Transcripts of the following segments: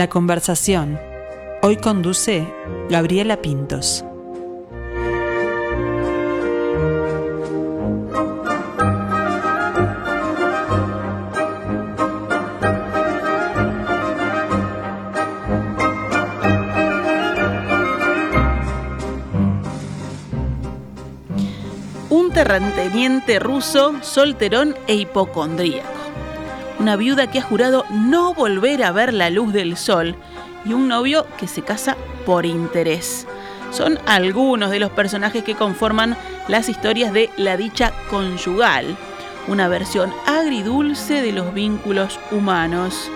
La conversación. Hoy conduce Gabriela Pintos. Un terrateniente ruso, solterón e hipocondríaco. Una viuda que ha jurado no volver a ver la luz del sol y un novio que se casa por interés. Son algunos de los personajes que conforman las historias de La dicha conyugal, una versión agridulce de los vínculos humanos,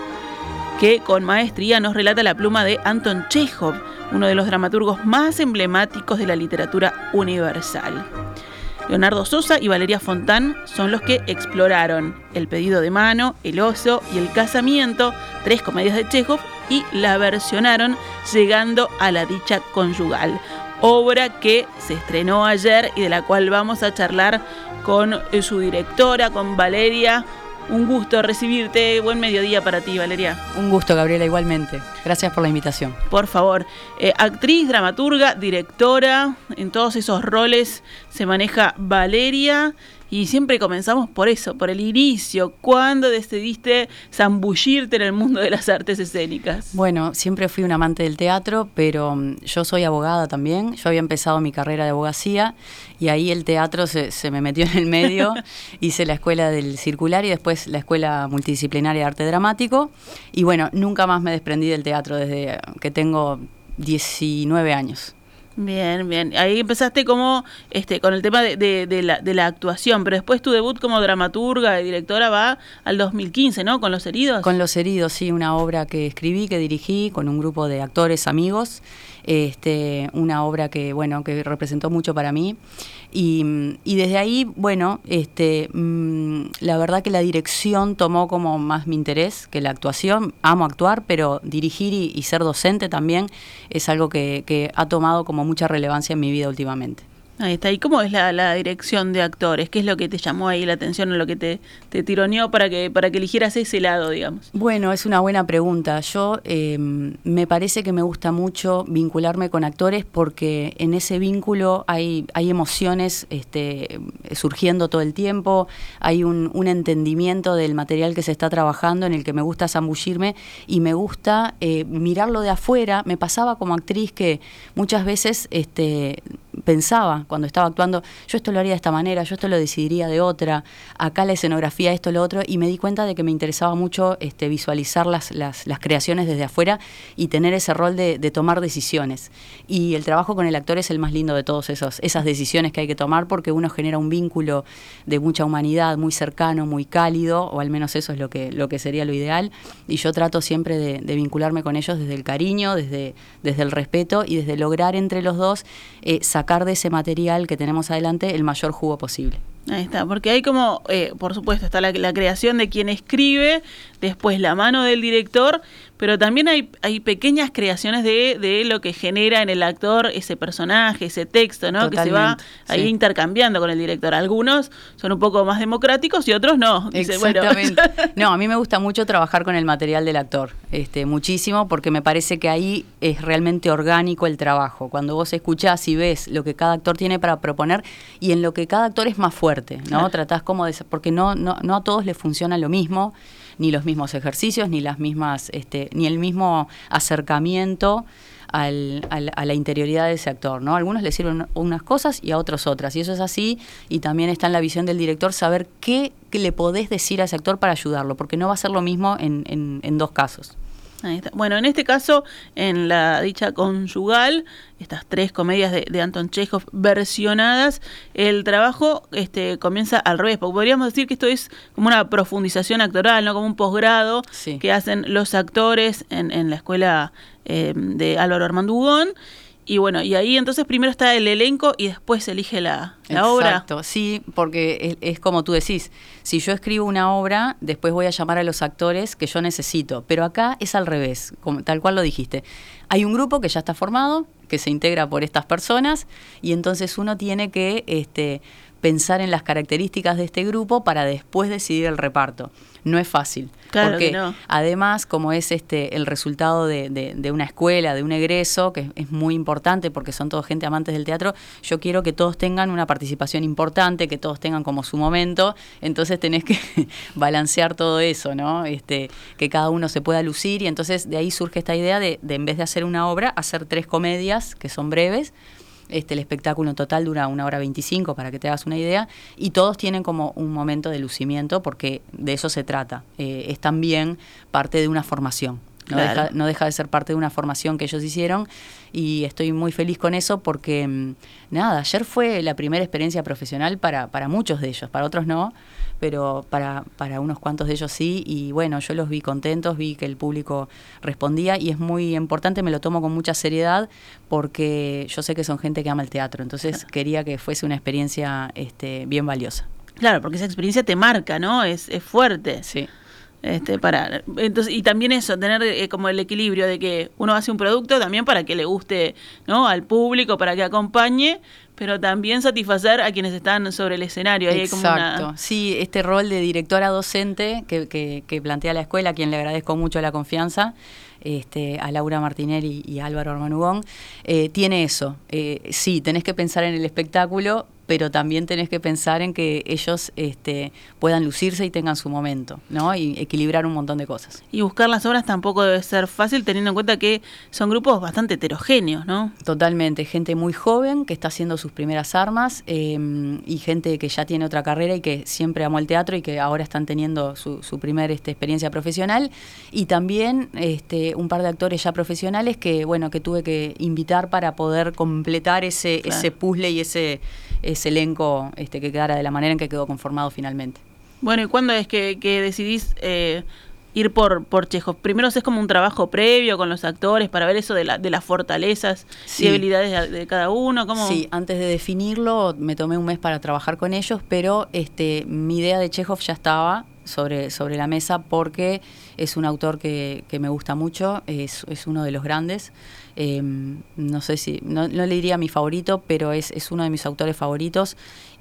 que con maestría nos relata la pluma de Anton Chekhov, uno de los dramaturgos más emblemáticos de la literatura universal. Leonardo Sosa y Valeria Fontán son los que exploraron El pedido de mano, El oso y El casamiento, tres comedias de Chekhov, y la versionaron llegando a la dicha conyugal, obra que se estrenó ayer y de la cual vamos a charlar con su directora, con Valeria. Un gusto recibirte. Buen mediodía para ti, Valeria. Un gusto, Gabriela, igualmente. Gracias por la invitación. Por favor, eh, actriz, dramaturga, directora, en todos esos roles se maneja Valeria. Y siempre comenzamos por eso, por el inicio. ¿Cuándo decidiste zambullirte en el mundo de las artes escénicas? Bueno, siempre fui un amante del teatro, pero mm, yo soy abogada también. Yo había empezado mi carrera de abogacía y ahí el teatro se, se me metió en el medio. Hice la escuela del circular y después la escuela multidisciplinaria de arte dramático. Y bueno, nunca más me desprendí del teatro desde que tengo 19 años. Bien, bien. Ahí empezaste como este con el tema de, de, la, de la actuación, pero después tu debut como dramaturga y directora va al 2015, ¿no? Con Los Heridos. Con Los Heridos, sí, una obra que escribí, que dirigí con un grupo de actores amigos este, una obra que, bueno, que representó mucho para mí. Y, y desde ahí, bueno, este, mmm, la verdad que la dirección tomó como más mi interés que la actuación. Amo actuar, pero dirigir y, y ser docente también es algo que, que ha tomado como mucha relevancia en mi vida últimamente. Ahí está. ¿Y cómo es la, dirección de actores? ¿Qué es lo que te llamó ahí la atención o lo que te, te tironeó para que, para que eligieras ese lado, digamos? Bueno, es una buena pregunta. Yo eh, me parece que me gusta mucho vincularme con actores porque en ese vínculo hay, hay emociones este, surgiendo todo el tiempo, hay un, un, entendimiento del material que se está trabajando en el que me gusta zambullirme y me gusta eh, mirarlo de afuera. Me pasaba como actriz que muchas veces este, pensaba cuando estaba actuando, yo esto lo haría de esta manera, yo esto lo decidiría de otra, acá la escenografía, esto, lo otro, y me di cuenta de que me interesaba mucho este, visualizar las, las, creaciones desde afuera y tener ese rol de, tomar decisiones. Y el trabajo con el actor es el más lindo de todas esas decisiones que hay que tomar porque uno genera un vínculo de mucha humanidad, muy cercano, muy cálido, o al menos eso es lo que, lo que sería lo ideal, y yo trato siempre de, de vincularme con ellos desde el cariño, desde, desde el respeto y desde lograr entre los dos eh, sacar de ese material que tenemos adelante el mayor jugo posible. Ahí está, porque hay como, eh, por supuesto, está la, la, creación de quien escribe, después la mano del director, pero también hay, hay pequeñas creaciones de, de lo que genera en el actor ese personaje, ese texto, ¿no? Totalmente, que se va ahí sí. intercambiando con el director. Algunos son un poco más democráticos y otros no. Dice, Exactamente. Bueno. no, a mí me gusta mucho trabajar con el material del actor, este, muchísimo, porque me parece que ahí es realmente orgánico el trabajo. Cuando vos escuchás y ves lo que cada actor tiene para proponer y en lo que cada actor es más fuerte, ¿no? Claro. Tratás como de... porque no, no, no a todos les funciona lo mismo ni los mismos ejercicios, ni las mismas, este, ni el mismo acercamiento al, al, a la interioridad de ese actor, ¿no? Algunos le sirven unas cosas y a otros otras, y eso es así, y también está en la visión del director saber qué, qué le podés decir a ese actor para ayudarlo, porque no va a ser lo mismo en, en, en dos casos. Bueno, en este caso, en la dicha conyugal, estas tres comedias de, de, Anton Chekhov versionadas, el trabajo este, comienza al revés, porque podríamos decir que esto es como una profundización actoral, ¿no? como un posgrado sí. que hacen los actores en, en la escuela eh, de Álvaro Armando Hugón. Y bueno, y ahí entonces primero está el elenco y después se elige la, la obra. Exacto, sí, porque es, es, como tú decís, si yo escribo una obra, después voy a llamar a los actores que yo necesito, pero acá es al revés, como, tal cual lo dijiste. Hay un grupo que ya está formado, que se integra por estas personas, y entonces uno tiene que este, pensar en las características de este grupo para después decidir el reparto. No es fácil. Claro porque que no. además, como es este el resultado de, de- de una escuela, de un egreso, que es muy importante porque son todos gente amantes del teatro, yo quiero que todos tengan una participación importante, que todos tengan como su momento, entonces tenés que balancear todo eso, ¿no? Este, que cada uno se pueda lucir y entonces de ahí surge esta idea de, de en vez de hacer una obra, hacer tres comedias que son breves. Este, el espectáculo en total dura una hora 25 para que te hagas una idea y todos tienen como un momento de lucimiento porque de eso se trata. Eh, es también parte de una formación. No, Claro. deja, no deja de ser parte de una formación que ellos hicieron y estoy muy feliz con eso porque, mm, nada, ayer fue la primera experiencia profesional para, para muchos de ellos, para otros no, pero para, para unos cuantos de ellos sí y bueno, yo los vi contentos, vi que el público respondía y es muy importante, me lo tomo con mucha seriedad porque yo sé que son gente que ama el teatro, entonces quería que fuese una experiencia este, bien valiosa. Claro, porque esa experiencia te marca, ¿no? Es, es fuerte. Sí. Este, para, entonces, y también eso, tener eh, como el equilibrio de que uno hace un producto también para que le guste ¿no? al público, para que acompañe, pero también satisfacer a quienes están sobre el escenario. Exacto. Sí, este rol de directora docente que, que- que plantea la escuela, a quien le agradezco mucho la confianza, este, a Laura Martinelli y a Álvaro Armanugón, eh, tiene eso. Eh, sí, tenés que pensar en el espectáculo, pero también tenés que pensar en que ellos este, puedan lucirse y tengan su momento, ¿no? Y equilibrar un montón de cosas. Y buscar las obras tampoco debe ser fácil teniendo en cuenta que son grupos bastante heterogéneos, ¿no? Totalmente, gente muy joven que está haciendo sus primeras armas eh, y gente que ya tiene otra carrera y que siempre amó el teatro y que ahora están teniendo su, su primer este, experiencia profesional y también este, un par de actores ya profesionales que bueno que tuve que invitar para poder completar ese, Claro. ese puzzle y ese, ese elenco este, que quedara de la manera en que quedó conformado finalmente. Bueno, ¿y cuándo es que, que decidís eh, ir por, por Chekhov? Primero es como un trabajo previo con los actores para ver eso de, la, de las fortalezas Sí. y habilidades de, de cada uno. ¿Cómo? Sí, antes de definirlo me tomé un mes para trabajar con ellos, pero este, mi idea de Chekhov ya estaba sobre, sobre la mesa porque es un autor que, que me gusta mucho, es, es uno de los grandes. Eh, no sé si, no, no le diría mi favorito, pero es, es uno de mis autores favoritos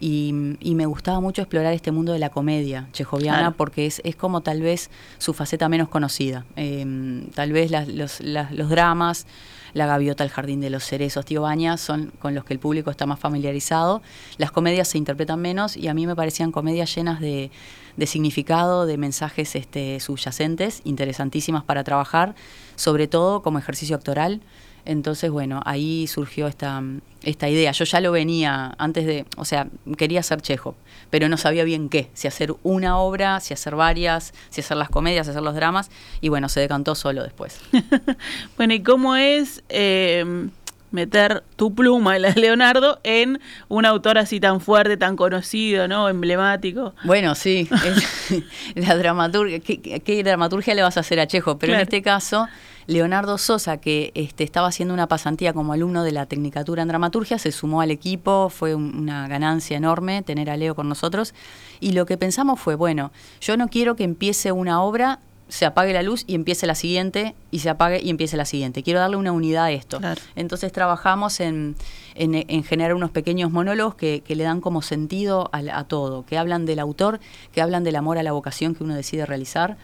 y, y me gustaba mucho explorar este mundo de la comedia chejoviana Claro. porque es, es como tal vez su faceta menos conocida. Eh, tal vez las- los, las- los dramas, La Gaviota, El Jardín de los Cerezos, Tío Baña, son con los que el público está más familiarizado. Las comedias se interpretan menos y a mí me parecían comedias llenas de, de significado, de mensajes este, subyacentes, interesantísimas para trabajar, sobre todo como ejercicio actoral. Entonces, bueno, ahí surgió esta, esta idea. Yo ya lo venía antes de, o sea, quería hacer Chekhov, pero no sabía bien qué, si hacer una obra, si hacer varias, si hacer las comedias, si hacer los dramas, y bueno, se decantó solo después. Bueno, ¿y cómo es eh, meter tu pluma, la de Leonardo, en un autor así tan fuerte, tan conocido, ¿no? Emblemático. Bueno, sí, es- la dramaturgia, ¿qué, qué- qué dramaturgia le vas a hacer a Chejo? Pero Claro. en este caso, Leonardo Sosa, que este, estaba haciendo una pasantía como alumno de la Tecnicatura en Dramaturgia, se sumó al equipo, fue un- una ganancia enorme tener a Leo con nosotros, y lo que pensamos fue, bueno, yo no quiero que empiece una obra, se apague la luz y empiece la siguiente, y se apague y empiece la siguiente. Quiero darle una unidad a esto. Claro. Entonces trabajamos en, en- en generar unos pequeños monólogos que, que le dan como sentido a, todo, que hablan del autor, que hablan del amor a la vocación que uno decide realizar.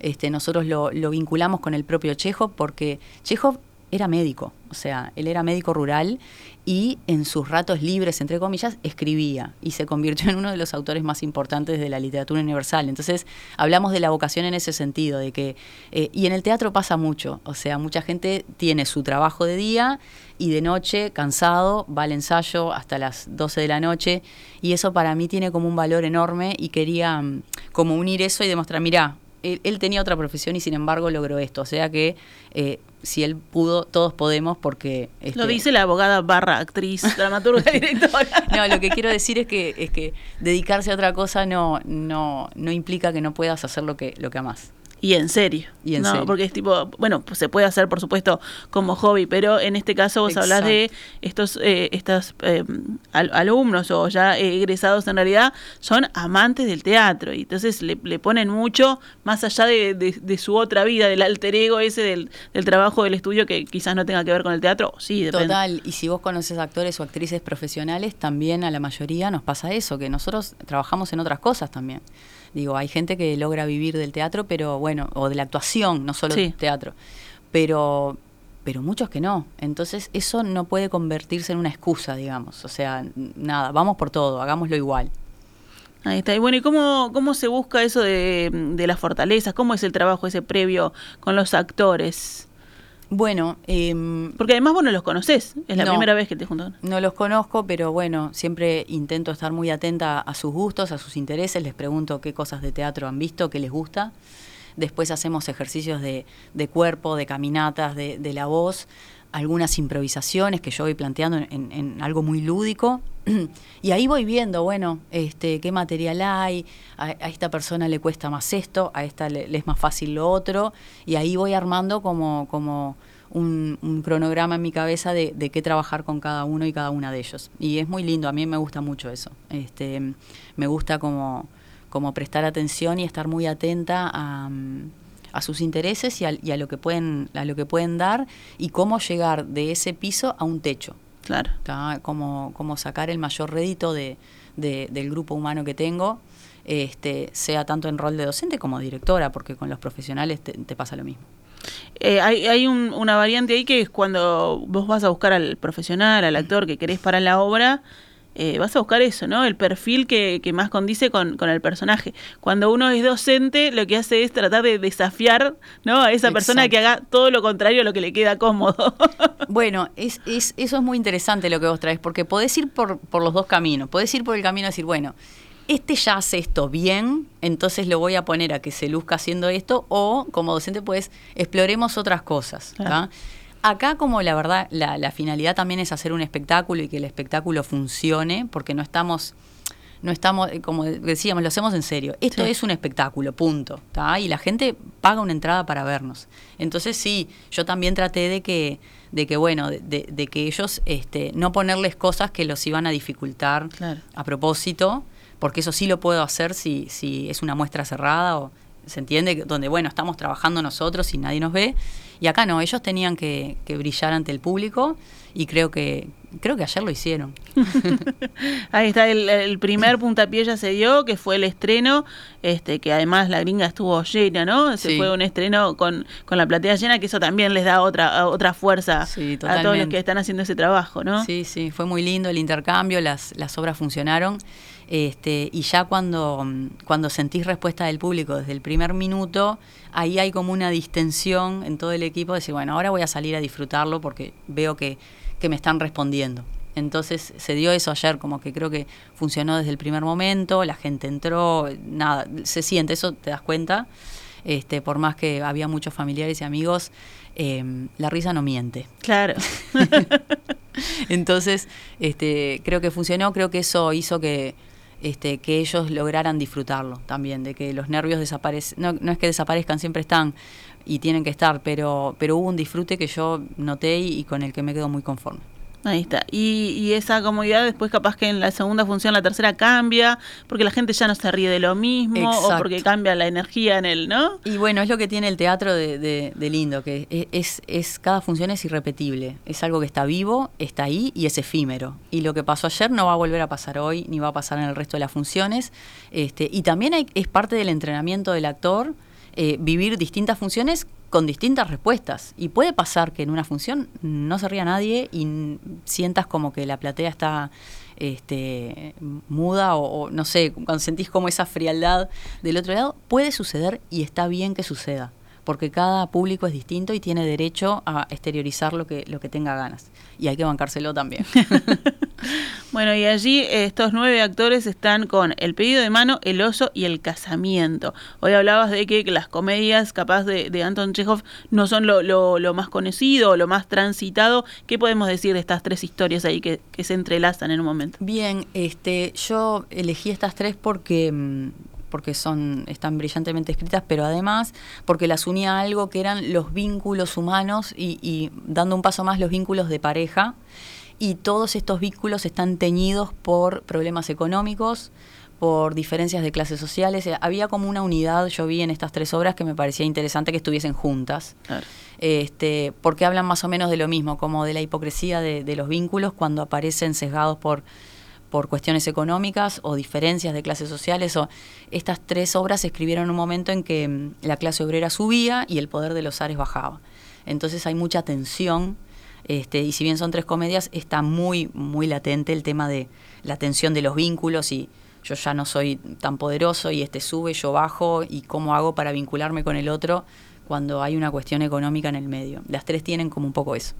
Este, nosotros lo, vinculamos con el propio Chekhov porque Chekhov era médico, o sea, él era médico rural y en sus ratos libres, entre comillas, escribía y se convirtió en uno de los autores más importantes de la literatura universal. Entonces, hablamos de la vocación en ese sentido, de que, eh, y en el teatro pasa mucho, o sea, mucha gente tiene su trabajo de día y de noche, cansado, va al ensayo hasta las 12 de la noche y eso para mí tiene como un valor enorme y quería mm, como unir eso y demostrar, mirá, él, él tenía otra profesión y sin embargo logró esto. O sea que eh, si él pudo, todos podemos porque... Lo este, dice la abogada barra actriz, dramaturga directora. No, lo que quiero decir es que, es que dedicarse a otra cosa no, no, no implica que no puedas hacer lo que, lo que amás. Y en serio. Y en no, serio. Porque es tipo, bueno, pues se puede hacer, por supuesto, como hobby, pero en este caso vos hablás de estos, eh, estos eh, al- alumnos o ya egresados en realidad, son amantes del teatro. Y entonces le, le ponen mucho más allá de, de- de su otra vida, del alter ego ese del, del trabajo del estudio que quizás no tenga que ver con el teatro. Sí, depende. Total, y si vos conoces actores o actrices profesionales, también a la mayoría nos pasa eso, que nosotros trabajamos en otras cosas también. Digo, hay gente que logra vivir del teatro, pero bueno, o de la actuación, no solo Sí. del teatro, pero pero muchos que no. Entonces, eso no puede convertirse en una excusa, digamos. O sea, nada, vamos por todo, hagámoslo igual. Ahí está. Y bueno, ¿y cómo, cómo se busca eso de, de las fortalezas? ¿Cómo es el trabajo ese previo con los actores? Bueno, em, Porque además vos no los conocés, es la No. primera vez que te juntan. No los conozco, pero bueno, siempre intento estar muy atenta a sus gustos, a sus intereses, les pregunto qué cosas de teatro han visto, qué les gusta. Después hacemos ejercicios de, de cuerpo, de caminatas, de, de la voz, algunas improvisaciones que yo voy planteando en algo muy lúdico. y ahí voy viendo, bueno, este, qué material hay, a, esta persona le cuesta más esto, a esta le, es más fácil lo otro, y ahí voy armando como, como un, un cronograma en mi cabeza de, qué trabajar con cada uno y cada una de ellos. Y es muy lindo, a mí me gusta mucho eso. Este, me gusta como, prestar atención y estar muy atenta a, sus intereses y y a lo que pueden, a lo que pueden dar y cómo llegar de ese piso a un techo. Claro. ¿tá? Cómo, cómo sacar el mayor rédito de, de- del grupo humano que tengo, este, sea tanto en rol de docente como directora, porque con los profesionales te, te pasa lo mismo. Eh, hay hay un- una variante ahí que es cuando vos vas a buscar al profesional, al actor que querés para la obra, eh, vas a buscar eso, ¿no? El perfil que, que más condice con, con el personaje. Cuando uno es docente, lo que hace es tratar de desafiar, ¿no? A esa persona que haga todo lo contrario a lo que le queda cómodo. Bueno, es, es, eso es muy interesante lo que vos traes, porque podés ir por, por los dos caminos. Podés ir por el camino de decir, bueno, este ya hace esto bien, entonces lo voy a poner a que se luzca haciendo esto, o como docente, pues exploremos otras cosas. Acá, como la verdad, la, la finalidad también es hacer un espectáculo y que el espectáculo funcione, porque no estamos no estamos, eh, como decíamos, lo hacemos en serio. Esto Sí. es un espectáculo, punto. ¿tá? Y la gente paga una entrada para vernos. Entonces sí, yo también traté de que, de que bueno, de, de- de que ellos este, no ponerles cosas que los iban a dificultar Claro. a propósito, porque eso sí lo puedo hacer si, si es una muestra cerrada o se entiende, donde bueno, estamos trabajando nosotros y nadie nos ve. Y acá no, ellos tenían que, que brillar ante el público y creo que, creo que ayer lo hicieron. Ahí está, el, el primer puntapié ya se dio, que fue el estreno, este que además la gringa estuvo llena, ¿no? Se Sí. fue un estreno con, con la platea llena, que eso también les da otra otra fuerza Sí, a todos los que están haciendo ese trabajo, ¿no? Sí, sí, fue muy lindo el intercambio, las, las obras funcionaron. Este, y ya cuando, cuando sentís respuesta del público desde el primer minuto, ahí hay como una distensión en todo el equipo, de decir, bueno, ahora voy a salir a disfrutarlo porque veo que, que me están respondiendo. Entonces se dio eso ayer, como que creo que funcionó desde el primer momento, la gente entró, nada, se siente, eso te das cuenta. Este, por más que había muchos familiares y amigos, eh, la risa no miente. Claro. Entonces, este, creo que funcionó, creo que eso hizo que, este, que ellos lograran disfrutarlo también, de que los nervios desaparecen, no, no es que desaparezcan, siempre están y tienen que estar, pero, pero hubo un disfrute que yo noté y, y con el que me quedo muy conforme. Ahí está. Y, y esa comodidad después capaz que en la segunda función, la tercera cambia, porque la gente ya no se ríe de lo mismo, o porque cambia la energía en el, ¿no? Y bueno, es lo que tiene el teatro de, de- de lindo, que e- es, es cada función es irrepetible, es algo que está vivo, está ahí y es efímero. Y lo que pasó ayer no va a volver a pasar hoy, ni va a pasar en el resto de las funciones. Este, y también hay- es parte del entrenamiento del actor eh, vivir distintas funciones con distintas respuestas. Y puede pasar que en una función no se ría nadie y sientas como que la platea está este, muda o, o no sé, cuando sentís como esa frialdad del otro lado, puede suceder y está bien que suceda, porque cada público es distinto y tiene derecho a exteriorizar lo que, lo que tenga ganas. Y hay que bancárselo también. Bueno, y allí eh, estos nueve actores están con El pedido de mano, El oso y El casamiento. Hoy hablabas de que las comedias capaz de, de Anton Chekhov no son lo, más conocido lo más transitado. ¿Qué podemos decir de estas tres historias ahí que, se entrelazan en un momento? Bien, este, yo elegí estas tres porque, mm, porque son, están brillantemente escritas, pero además porque las unía a algo que eran los vínculos humanos y dando un paso más los vínculos de pareja. Y todos estos vínculos están teñidos por problemas económicos, por diferencias de clases sociales. Eh, Había como una unidad, yo vi en estas tres obras que me parecía interesante que estuviesen juntas, Claro. este, porque hablan más o menos de lo mismo, como de la hipocresía de, de los vínculos cuando aparecen sesgados por, por cuestiones económicas o diferencias de clases sociales. O estas tres obras se escribieron en un momento en que mm, la clase obrera subía y el poder de los ares bajaba. Entonces hay mucha tensión este, y si bien son tres comedias, está muy, muy latente el tema de la tensión de los vínculos y yo ya no soy tan poderoso y este sube, yo bajo y cómo hago para vincularme con el otro cuando hay una cuestión económica en el medio. Las tres tienen como un poco eso.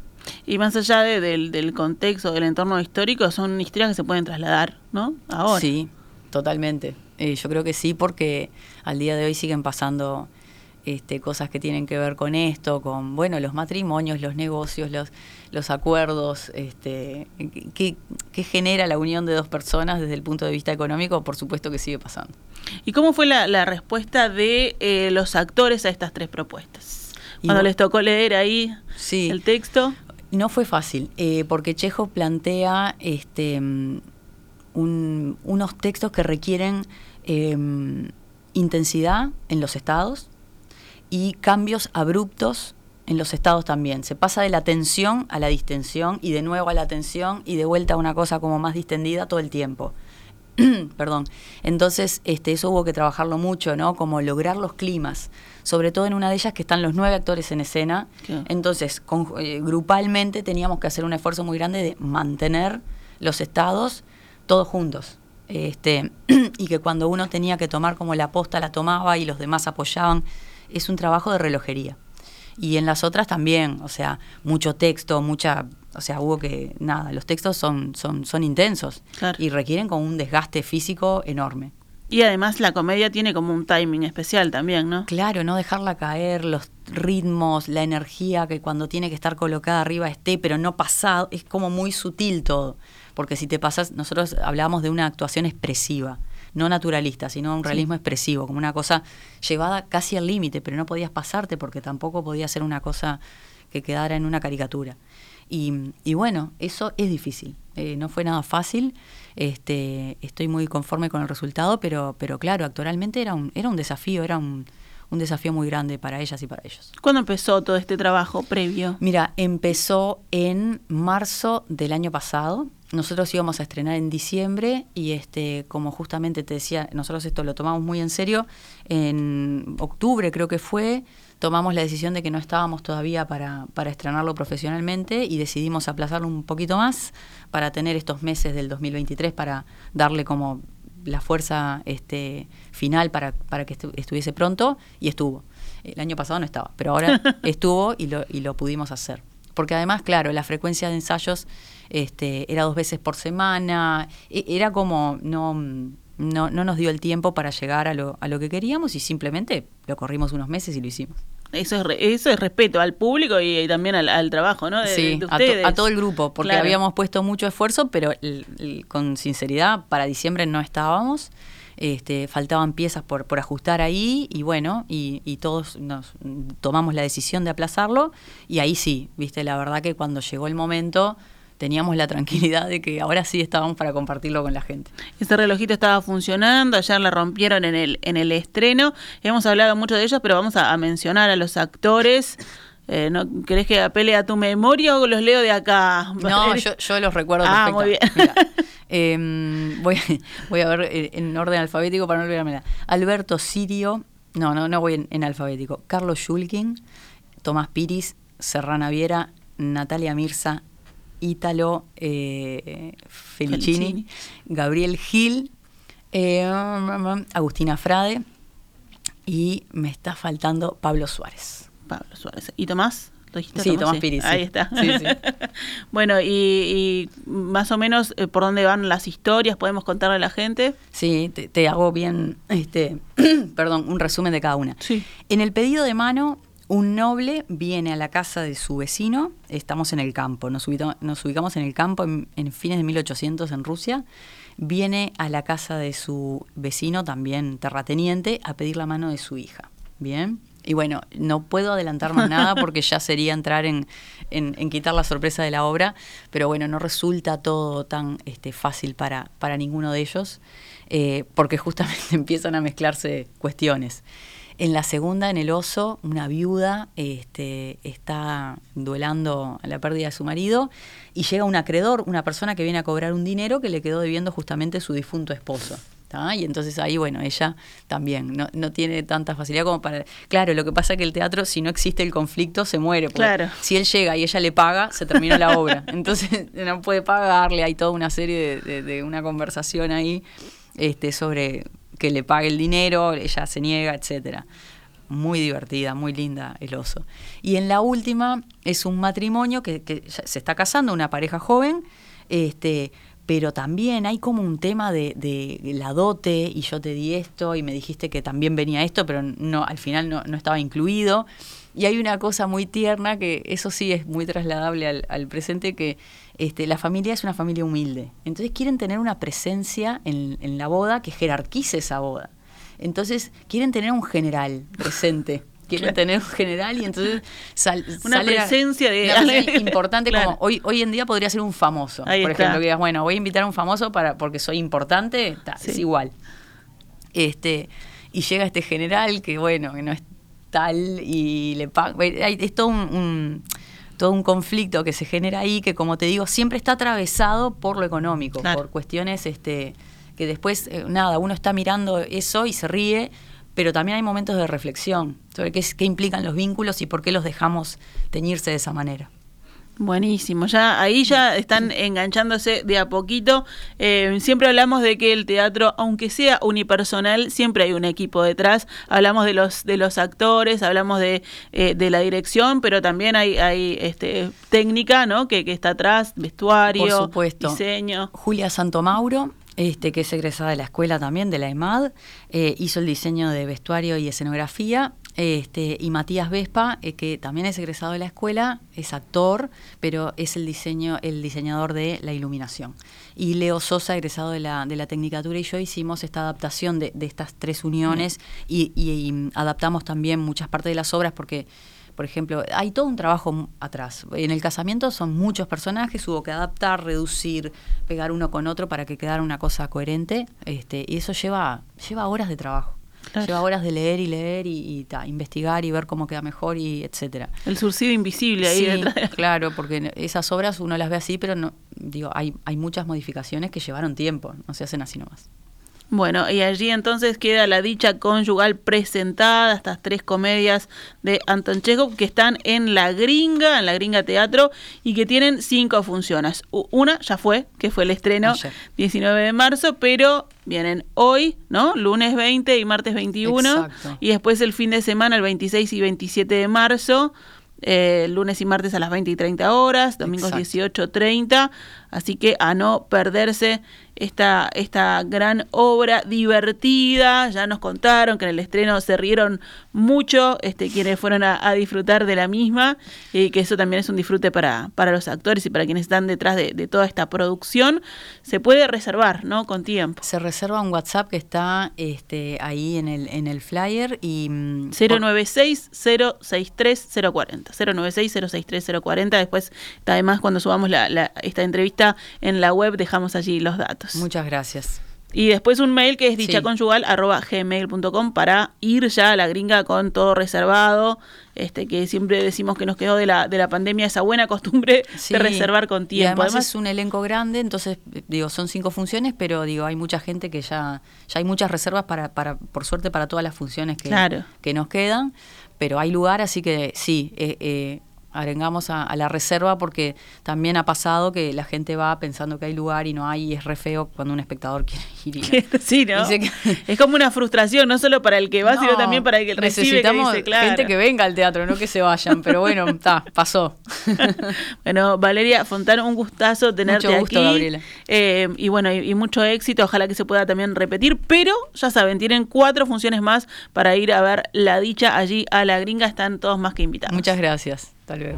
Y más allá de- del, del contexto, del entorno histórico, son historias que se pueden trasladar, ¿no? Ahora. Sí, totalmente. Eh, yo creo que sí, porque al día de hoy siguen pasando este, cosas que tienen que ver con esto, con bueno, los matrimonios, los negocios, los, los acuerdos, este, que, que genera la unión de dos personas desde el punto de vista económico, por supuesto que sigue pasando. ¿Y cómo fue la, la respuesta de eh, los actores a estas tres propuestas? Cuando les tocó leer ahí Sí. el texto. No fue fácil, eh, porque Chejo plantea este, un- unos textos que requieren eh, intensidad en los estados y cambios abruptos en los estados también. Se pasa de la tensión a la distensión y de nuevo a la tensión y de vuelta a una cosa como más distendida todo el tiempo. Perdón. Entonces, este, eso hubo que trabajarlo mucho, ¿no? Como lograr los climas. Sobre todo en una de ellas que están los nueve actores en escena. Entonces, con- eh, grupalmente teníamos que hacer un esfuerzo muy grande de mantener los estados todos juntos. Este, y que cuando uno tenía que tomar como la posta, la tomaba y los demás apoyaban. Es un trabajo de relojería. Y en las otras también, o sea, mucho texto, mucha, o sea, hubo que, nada, los textos son, son, son intensos Claro. y requieren como un desgaste físico enorme. Y además la comedia tiene como un timing especial también, ¿no? Claro, no dejarla caer, los ritmos, la energía que cuando tiene que estar colocada arriba esté, pero no pasado, es como muy sutil todo. Porque si te pasas, nosotros hablábamos de una actuación expresiva, no naturalista, sino un realismo expresivo, como una cosa llevada casi al límite, pero no podías pasarte porque tampoco podía ser una cosa que quedara en una caricatura. Y, y bueno, eso es difícil. Eh, no fue nada fácil. Este, estoy muy conforme con el resultado, pero, pero claro, actualmente era un, era un desafío, era un, un desafío muy grande para ellas y para ellos. ¿Cuándo empezó todo este trabajo previo? Mira, empezó en marzo del año pasado. Nosotros íbamos a estrenar en diciembre y este, como justamente te decía, nosotros esto lo tomamos muy en serio. En octubre creo que fue, tomamos la decisión de que no estábamos todavía para, para estrenarlo profesionalmente y decidimos aplazarlo un poquito más para tener estos meses del 2023 para darle como la fuerza este, final para, para que estu- estuviese pronto y estuvo. El año pasado no estaba, pero ahora estuvo y lo, y lo pudimos hacer. Porque además, claro, la frecuencia de ensayos este, era dos veces por semana, e- era como no, no, no nos dio el tiempo para llegar a lo, a lo que queríamos y simplemente lo corrimos unos meses y lo hicimos. Eso es, re- eso es respeto al público y, y también al, al trabajo, ¿no? De, Sí, de a, to- ustedes. a todo el grupo, porque Claro. habíamos puesto mucho esfuerzo, pero el- el- con sinceridad, para diciembre no estábamos. Este, faltaban piezas por, por ajustar ahí y bueno, y, todos nos tomamos la decisión de aplazarlo y ahí sí, viste, la verdad que cuando llegó el momento teníamos la tranquilidad de que ahora sí estábamos para compartirlo con la gente. Ese relojito estaba funcionando, ayer la rompieron en el, en el estreno. Hemos hablado mucho de ellos, pero vamos a mencionar a los actores. Eh, ¿no ¿Querés que apele a tu memoria o los leo de acá? No, yo, yo los recuerdo Ah, muy bien. Mira, em, voy, voy a ver en orden alfabético para no olvidármela. Alberto Sirio, no, no, no voy en, en alfabético. Carlos Schulkin, Tomás Piris, Serrana Viera, Natalia Mirza, Ítalo eh, Felicini, Felicini. Gabriel Gil, eh, Agustina Frade y me está faltando Pablo Suárez. Pablo Suárez. ¿Y Tomás? ¿Lo dijiste, Sí, Tomás Piris, sí. Ahí está. Sí, bueno, y, y más o menos eh, por dónde van las historias, podemos contarle a la gente. Sí, te, te hago bien, este, perdón, un resumen de cada una. Sí. En el pedido de mano, un noble viene a la casa de su vecino, estamos en el campo, nos, ubita- nos ubicamos en el campo en, en fines de 1800 en Rusia, viene a la casa de su vecino, también terrateniente, a pedir la mano de su hija. Bien. Y bueno, no puedo adelantar más nada porque ya sería entrar en, en, quitar la sorpresa de la obra, pero bueno, no resulta todo tan este, fácil para, para ninguno de ellos, eh, porque justamente empiezan a mezclarse cuestiones. En la segunda, en el oso, una viuda este, está duelando la pérdida de su marido y llega un acreedor, una persona que viene a cobrar un dinero que le quedó debiendo justamente su difunto esposo. Y entonces ahí, bueno, ella también no, no, tiene tanta facilidad como para... Claro, lo que pasa es que el teatro, si no existe el conflicto, se muere. Claro. Si él llega y ella le paga, se termina la obra. Entonces no puede pagarle, hay toda una serie de, de, una conversación ahí este, sobre que le pague el dinero, ella se niega, etcétera. Muy divertida, muy linda el oso. Y en la última es un matrimonio que, que se está casando, una pareja joven, este, pero también hay como un tema de, la dote y yo te di esto y me dijiste que también venía esto, pero no al final no, no estaba incluido. Y hay una cosa muy tierna que eso sí es muy trasladable al, al, presente, que este, la familia es una familia humilde. Entonces quieren tener una presencia en, en la boda que jerarquice esa boda. Entonces quieren tener un general presente quieren tener un general y entonces una presencia de importante como hoy hoy en día podría ser un famoso por ejemplo que digas bueno voy a invitar a un famoso para porque soy importante es igual. Este y llega este general que bueno que no es tal y le paga es todo un, todo un conflicto que se genera ahí que como te digo siempre está atravesado por lo económico por cuestiones este que después eh, nada uno está mirando eso y se ríe pero también hay momentos de reflexión sobre qué, qué implican los vínculos y por qué los dejamos teñirse de esa manera. Buenísimo, ya ahí ya están enganchándose de a poquito. Eh, siempre hablamos de que el teatro, aunque sea unipersonal, siempre hay un equipo detrás. Hablamos de los de los actores, hablamos de, eh, de la dirección, pero también hay, hay este, técnica, ¿no? Que, que está atrás, vestuario, diseño. Julia Santomauro este, que es egresada de la escuela también, de la EMAD, eh, hizo el diseño de vestuario y escenografía. Este, y Matías Vespa, eh, que también es egresado de la escuela, es actor, pero es el diseño, el diseñador de la iluminación. Y Leo Sosa, egresado de la, de la Tecnicatura, y yo hicimos esta adaptación de, estas tres uniones y, y adaptamos también muchas partes de las obras porque por ejemplo, hay todo un trabajo atrás. En el casamiento son muchos personajes, hubo que adaptar, reducir, pegar uno con otro para que quedara una cosa coherente, este, y eso lleva, lleva horas de trabajo. Lleva horas de leer y leer y, investigar y ver cómo queda mejor y etcétera. El surcido invisible ahí detrás. Claro, porque esas obras uno las ve así, pero no, digo, hay, hay muchas modificaciones que llevaron tiempo, no se hacen así nomás. Bueno, y allí entonces queda la dicha conyugal presentada, estas tres comedias de Anton Chekhov que están en La Gringa, en La Gringa Teatro, y que tienen cinco funciones. Una ya fue, que fue el estreno 19 de marzo, pero vienen hoy, ¿no? Lunes 20 y martes 21, y después el fin de semana, el 26 y 27 de marzo. Eh, lunes y martes a las 20 y 30 horas, domingos 18.30, así que a no perderse esta, esta gran obra divertida. Ya nos contaron que en el estreno se rieron mucho este, quienes fueron a, disfrutar de la misma y que eso también es un disfrute para, para los actores y para quienes están detrás de, toda esta producción. Se puede reservar, ¿no? Con tiempo. Se reserva un WhatsApp que está este, ahí en el, en el flyer y... 096 063 040. 096 063 040. Después, además, cuando subamos la, esta entrevista en la web, dejamos allí los datos. Muchas gracias. Y después un mail que es dichaconyugal.gmail.com para ir ya a la gringa con todo reservado, este que siempre decimos que nos quedó de la, de la pandemia esa buena costumbre de reservar con tiempo. además, es un elenco grande, entonces digo, son cinco funciones, pero digo, hay mucha gente que ya, ya hay muchas reservas para, para, por suerte, para todas las funciones que, que nos quedan, pero hay lugar, así que sí, eh, eh, arengamos a, la reserva porque también ha pasado que la gente va pensando que hay lugar y no hay y es re feo cuando un espectador quiere ir. sí, ¿no? es como una frustración, no solo para el que va, sino también para el que recibe. Necesitamos gente que venga al teatro, no que se vayan, pero bueno, está, pasó. bueno, Valeria Fontana, un gustazo tenerte mucho gusto, Gabriela. Eh, y bueno, y, mucho éxito, ojalá que se pueda también repetir, pero ya saben, tienen cuatro funciones más para ir a ver La Dicha allí a la gringa, están todos más que invitados. Muchas gracias. 打雷。